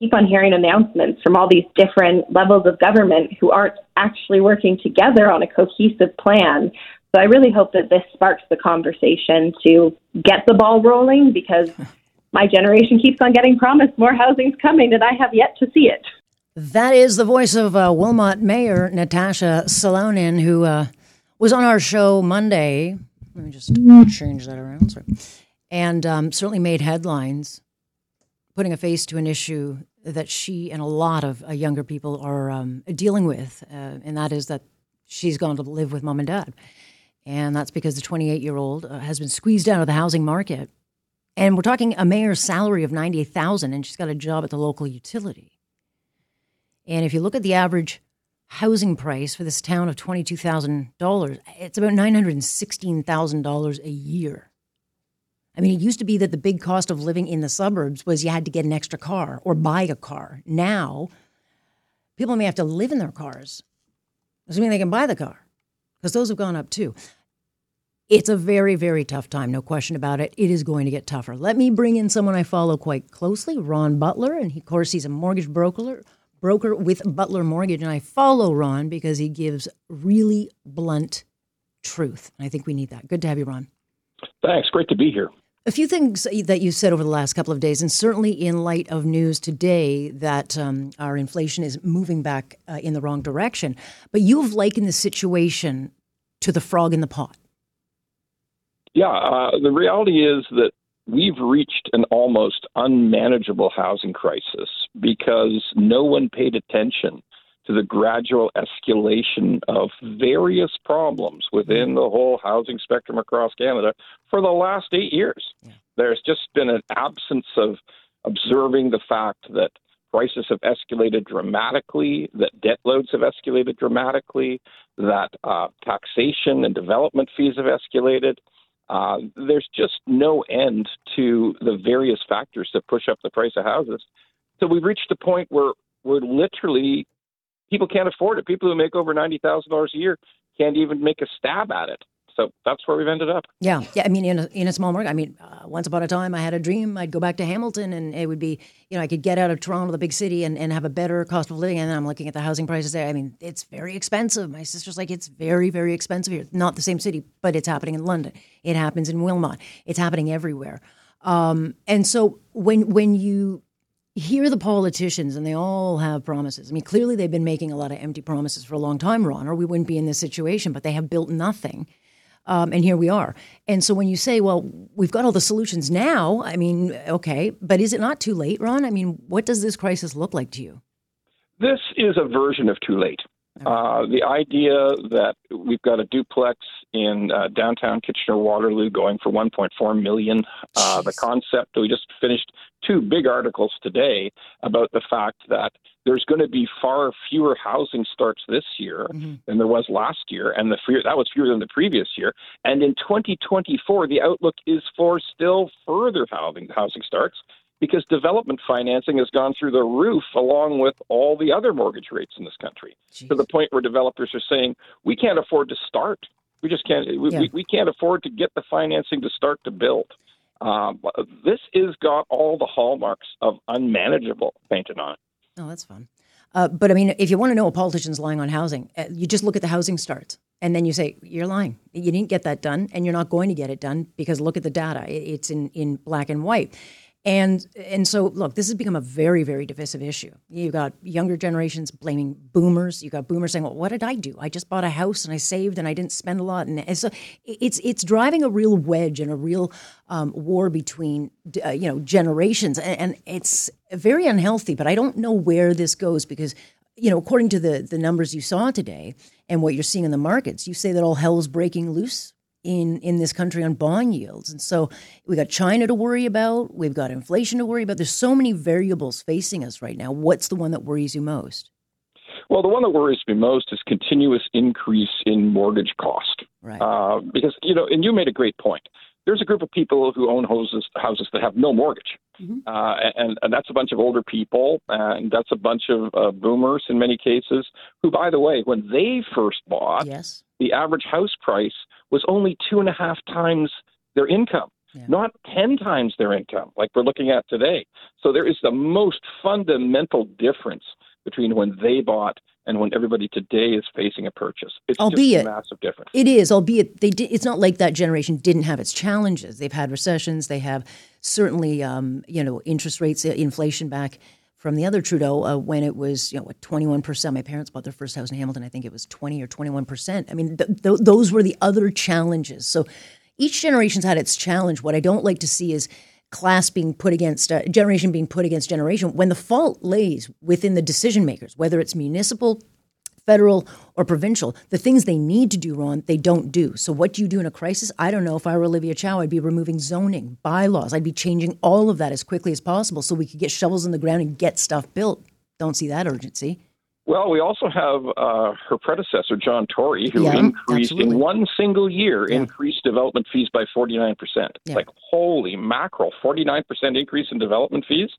keep on hearing announcements from all these different levels of government who aren't actually working together on a cohesive plan. So I really hope that this sparks the conversation to get the ball rolling because my generation keeps on getting promised more housing's coming and I have yet to see it. That is the voice of uh, Wilmot Mayor Natasha Salonen, who uh, was on our show Monday. Let me just change that around. Sorry. And um, certainly made headlines, putting a face to an issue that she and a lot of uh, younger people are um, dealing with, uh, and that is that she's gone to live with mom and dad. And that's because the 28 year old uh, has been squeezed out of the housing market. And we're talking a mayor's salary of 98000 and she's got a job at the local utility. And if you look at the average housing price for this town of $22,000, it's about $916,000 a year. I mean, it used to be that the big cost of living in the suburbs was you had to get an extra car or buy a car. Now, people may have to live in their cars, assuming they can buy the car, because those have gone up too. It's a very, very tough time, no question about it. It is going to get tougher. Let me bring in someone I follow quite closely, Ron Butler, and of course, he's a mortgage broker broker with Butler Mortgage, and I follow Ron because he gives really blunt truth. And I think we need that. Good to have you, Ron. Thanks. Great to be here. A few things that you said over the last couple of days, and certainly in light of news today that um, our inflation is moving back uh, in the wrong direction. But you've likened the situation to the frog in the pot. Yeah, uh, the reality is that we've reached an almost unmanageable housing crisis because no one paid attention to the gradual escalation of various problems within the whole housing spectrum across Canada for the last eight years. Yeah. There's just been an absence of observing the fact that prices have escalated dramatically, that debt loads have escalated dramatically, that uh, taxation and development fees have escalated. Uh, there's just no end to the various factors that push up the price of houses. So we've reached a point where we're literally people can't afford it. People who make over ninety thousand dollars a year can't even make a stab at it. So that's where we've ended up. Yeah, yeah. I mean, in a, in a small market. I mean, uh, once upon a time, I had a dream. I'd go back to Hamilton, and it would be, you know, I could get out of Toronto, the big city, and, and have a better cost of living. And then I'm looking at the housing prices there. I mean, it's very expensive. My sister's like, it's very, very expensive here. Not the same city, but it's happening in London. It happens in Wilmot. It's happening everywhere. Um, and so when when you hear the politicians and they all have promises. I mean, clearly they've been making a lot of empty promises for a long time, Ron, or we wouldn't be in this situation, but they have built nothing. Um, and here we are. And so when you say, well, we've got all the solutions now, I mean, okay, but is it not too late, Ron? I mean, what does this crisis look like to you? This is a version of too late. Uh, the idea that we've got a duplex in uh, downtown Kitchener Waterloo going for 1.4 million. Uh, the concept we just finished two big articles today about the fact that there's going to be far fewer housing starts this year mm-hmm. than there was last year, and the fear, that was fewer than the previous year. And in 2024, the outlook is for still further housing housing starts because development financing has gone through the roof along with all the other mortgage rates in this country Jeez. to the point where developers are saying we can't afford to start. We just can't. We, yeah. we, we can't afford to get the financing to start to build. Um, this has got all the hallmarks of unmanageable painted on it. Oh, that's fun. Uh, but I mean, if you want to know a politician's lying on housing, uh, you just look at the housing starts and then you say, you're lying. You didn't get that done and you're not going to get it done because look at the data. It's in, in black and white. And and so look, this has become a very very divisive issue. You've got younger generations blaming boomers. You've got boomers saying, "Well, what did I do? I just bought a house and I saved and I didn't spend a lot." And, and so it's it's driving a real wedge and a real um, war between uh, you know generations, and, and it's very unhealthy. But I don't know where this goes because you know, according to the the numbers you saw today and what you're seeing in the markets, you say that all hell's breaking loose in in this country on bond yields. And so we got China to worry about, we've got inflation to worry about. There's so many variables facing us right now. What's the one that worries you most? Well, the one that worries me most is continuous increase in mortgage cost. Right. Uh, because you know, and you made a great point. There's a group of people who own houses houses that have no mortgage, mm-hmm. uh, and, and that's a bunch of older people, and that's a bunch of uh, boomers in many cases. Who, by the way, when they first bought, yes. the average house price was only two and a half times their income. yeah. not 10 times their income, like we're looking at today. So there is the most fundamental difference between when they bought and when everybody today is facing a purchase. It's albeit, just a massive difference. It is, albeit they did, it's not like that generation didn't have its challenges. They've had recessions. They have certainly, um, you know, interest rates, uh, inflation back from the other Trudeau uh, when it was, you know, what, 21%. My parents bought their first house in Hamilton. I think it was 20 or 21%. I mean, th- th- those were the other challenges. So each generation's had its challenge. What I don't like to see is class being put against uh, generation being put against generation when the fault lays within the decision makers, whether it's municipal, federal or provincial, the things they need to do wrong, they don't do. So, what do you do in a crisis? I don't know. If I were Olivia Chow, I'd be removing zoning, bylaws. I'd be changing all of that as quickly as possible so we could get shovels in the ground and get stuff built. Don't see that urgency. Well, we also have uh, her predecessor, John Tory, who yeah, increased absolutely. in one single year yeah. increased development fees by 49%. Yeah. Like, holy mackerel, 49% increase in development fees?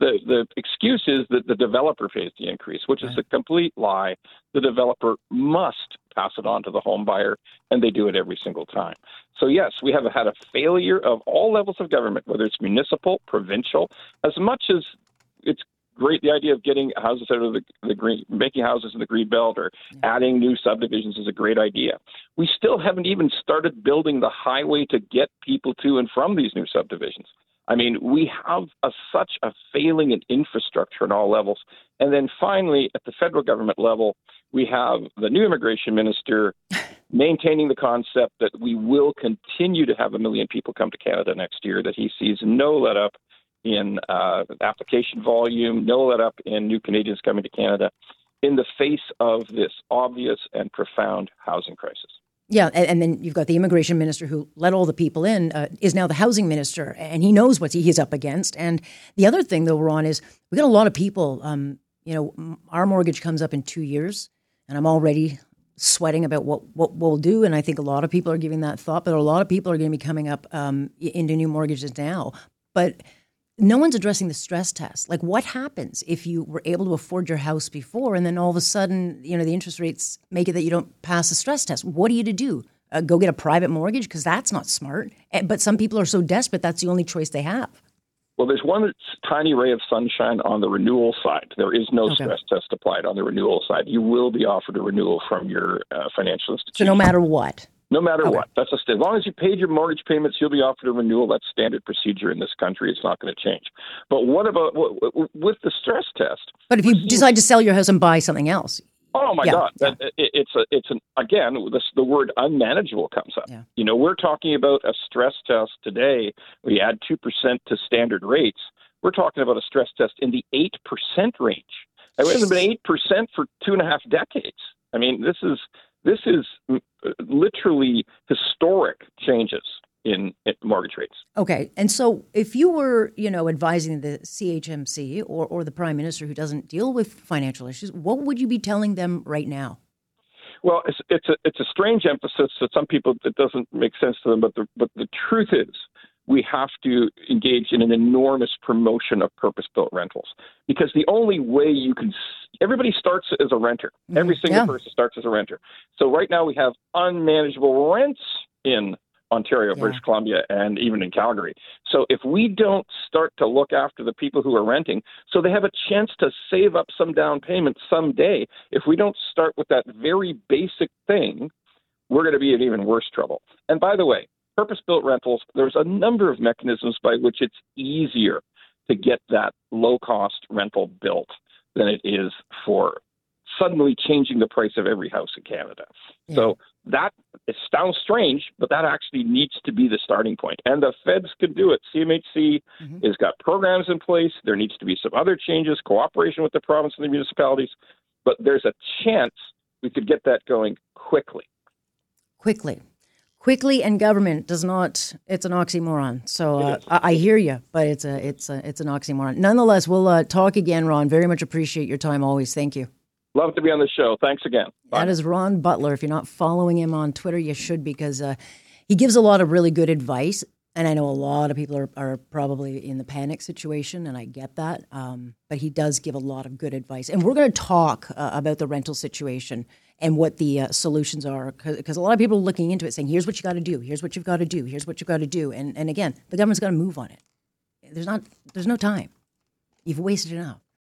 the the excuse is that the developer pays the increase, which right. is a complete lie. The developer must pass it on to the home buyer, and they do it every single time. So yes, we have had a failure of all levels of government, whether it's municipal, provincial, as much as it's great the idea of getting houses out of the, the green making houses in the green belt or adding new subdivisions is a great idea. We still haven't even started building the highway to get people to and from these new subdivisions. I mean, we have a, such a failing in infrastructure at all levels. And then finally, at the federal government level, we have the new immigration minister maintaining the concept that we will continue to have a million people come to Canada next year, that he sees no let up in uh, application volume, no let up in new Canadians coming to Canada in the face of this obvious and profound housing crisis. Yeah, and, and, then you've got the immigration minister who let all the people in uh, is now the housing minister, and he knows what he's up against. And the other thing, though, Ron, is we've got a lot of people. Um, you know, our mortgage comes up in two years, and I'm already sweating about what what we'll do. And I think a lot of people are giving that thought, but a lot of people are going to be coming up um, into new mortgages now. But no one's addressing the stress test. Like, what happens if you were able to afford your house before, and then all of a sudden, you know, the interest rates make it that you don't pass the stress test? What are you to do? Uh, go get a private mortgage because that's not smart. Eh, but some people are so desperate that's the only choice they have. Well, there's one tiny ray of sunshine on the renewal side. There is no okay. stress test applied on the renewal side. You will be offered a renewal from your uh, financial institution. So no matter what no matter okay. what. That's a, as long as you paid your mortgage payments, you'll be offered a renewal. That's standard procedure in this country. It's not going to change. But what about with the stress test? But if you decide to sell your house and buy something else, Oh my yeah, God! Yeah. It's a, it's an again. This, the word unmanageable comes up. Yeah. You know, we're talking about a stress test today. We add two percent to standard rates. We're talking about a stress test in the eight percent range. It hasn't been eight percent for two and a half decades. I mean, this is this is uh, literally historic changes in mortgage rates. Okay. And so if you were, you know, advising the CHMC or, or the prime minister who doesn't deal with financial issues, what would you be telling them right now? Well, it's, it's a it's a strange emphasis that some people it doesn't make sense to them, but the but the truth is we have to engage in an enormous promotion of purpose built rentals because the only way you can everybody starts as a renter mm-hmm. every single yeah. person starts as a renter so right now we have unmanageable rents in ontario yeah. british columbia and even in calgary so if we don't start to look after the people who are renting so they have a chance to save up some down payment someday if we don't start with that very basic thing we're going to be in even worse trouble and by the way purpose built rentals, there's a number of mechanisms by which it's easier to get that low cost rental built than it is for suddenly changing the price of every house in Canada. Yeah. So that it sounds strange, but that actually needs to be the starting point. And the feds can do it. CMHC mm-hmm. has got programs in place. There needs to be some other changes, cooperation with the province and the municipalities. But there's a chance we could get that going quickly. Quickly quickly and government does not it's an oxymoron. So uh, I, I, hear you but it's a it's a it's an oxymoron. Nonetheless we'll uh, talk again ron. Very much appreciate your time always. Thank you. Love to be on the show. Thanks again. Bye. that is ron butler. If you're not following him on twitter you should because uh, he gives a lot of really good advice and I know a lot of people are, are probably in the panic situation, and I get that. Um, but he does give a lot of good advice. And we're going to talk uh, about the rental situation and what the uh, solutions are, because a lot of people are looking into it, saying, "Here's what you got to do. Here's what you've got to do. Here's what you've got to do." And and again, the government's got to move on it. There's not. There's no time. You've wasted enough.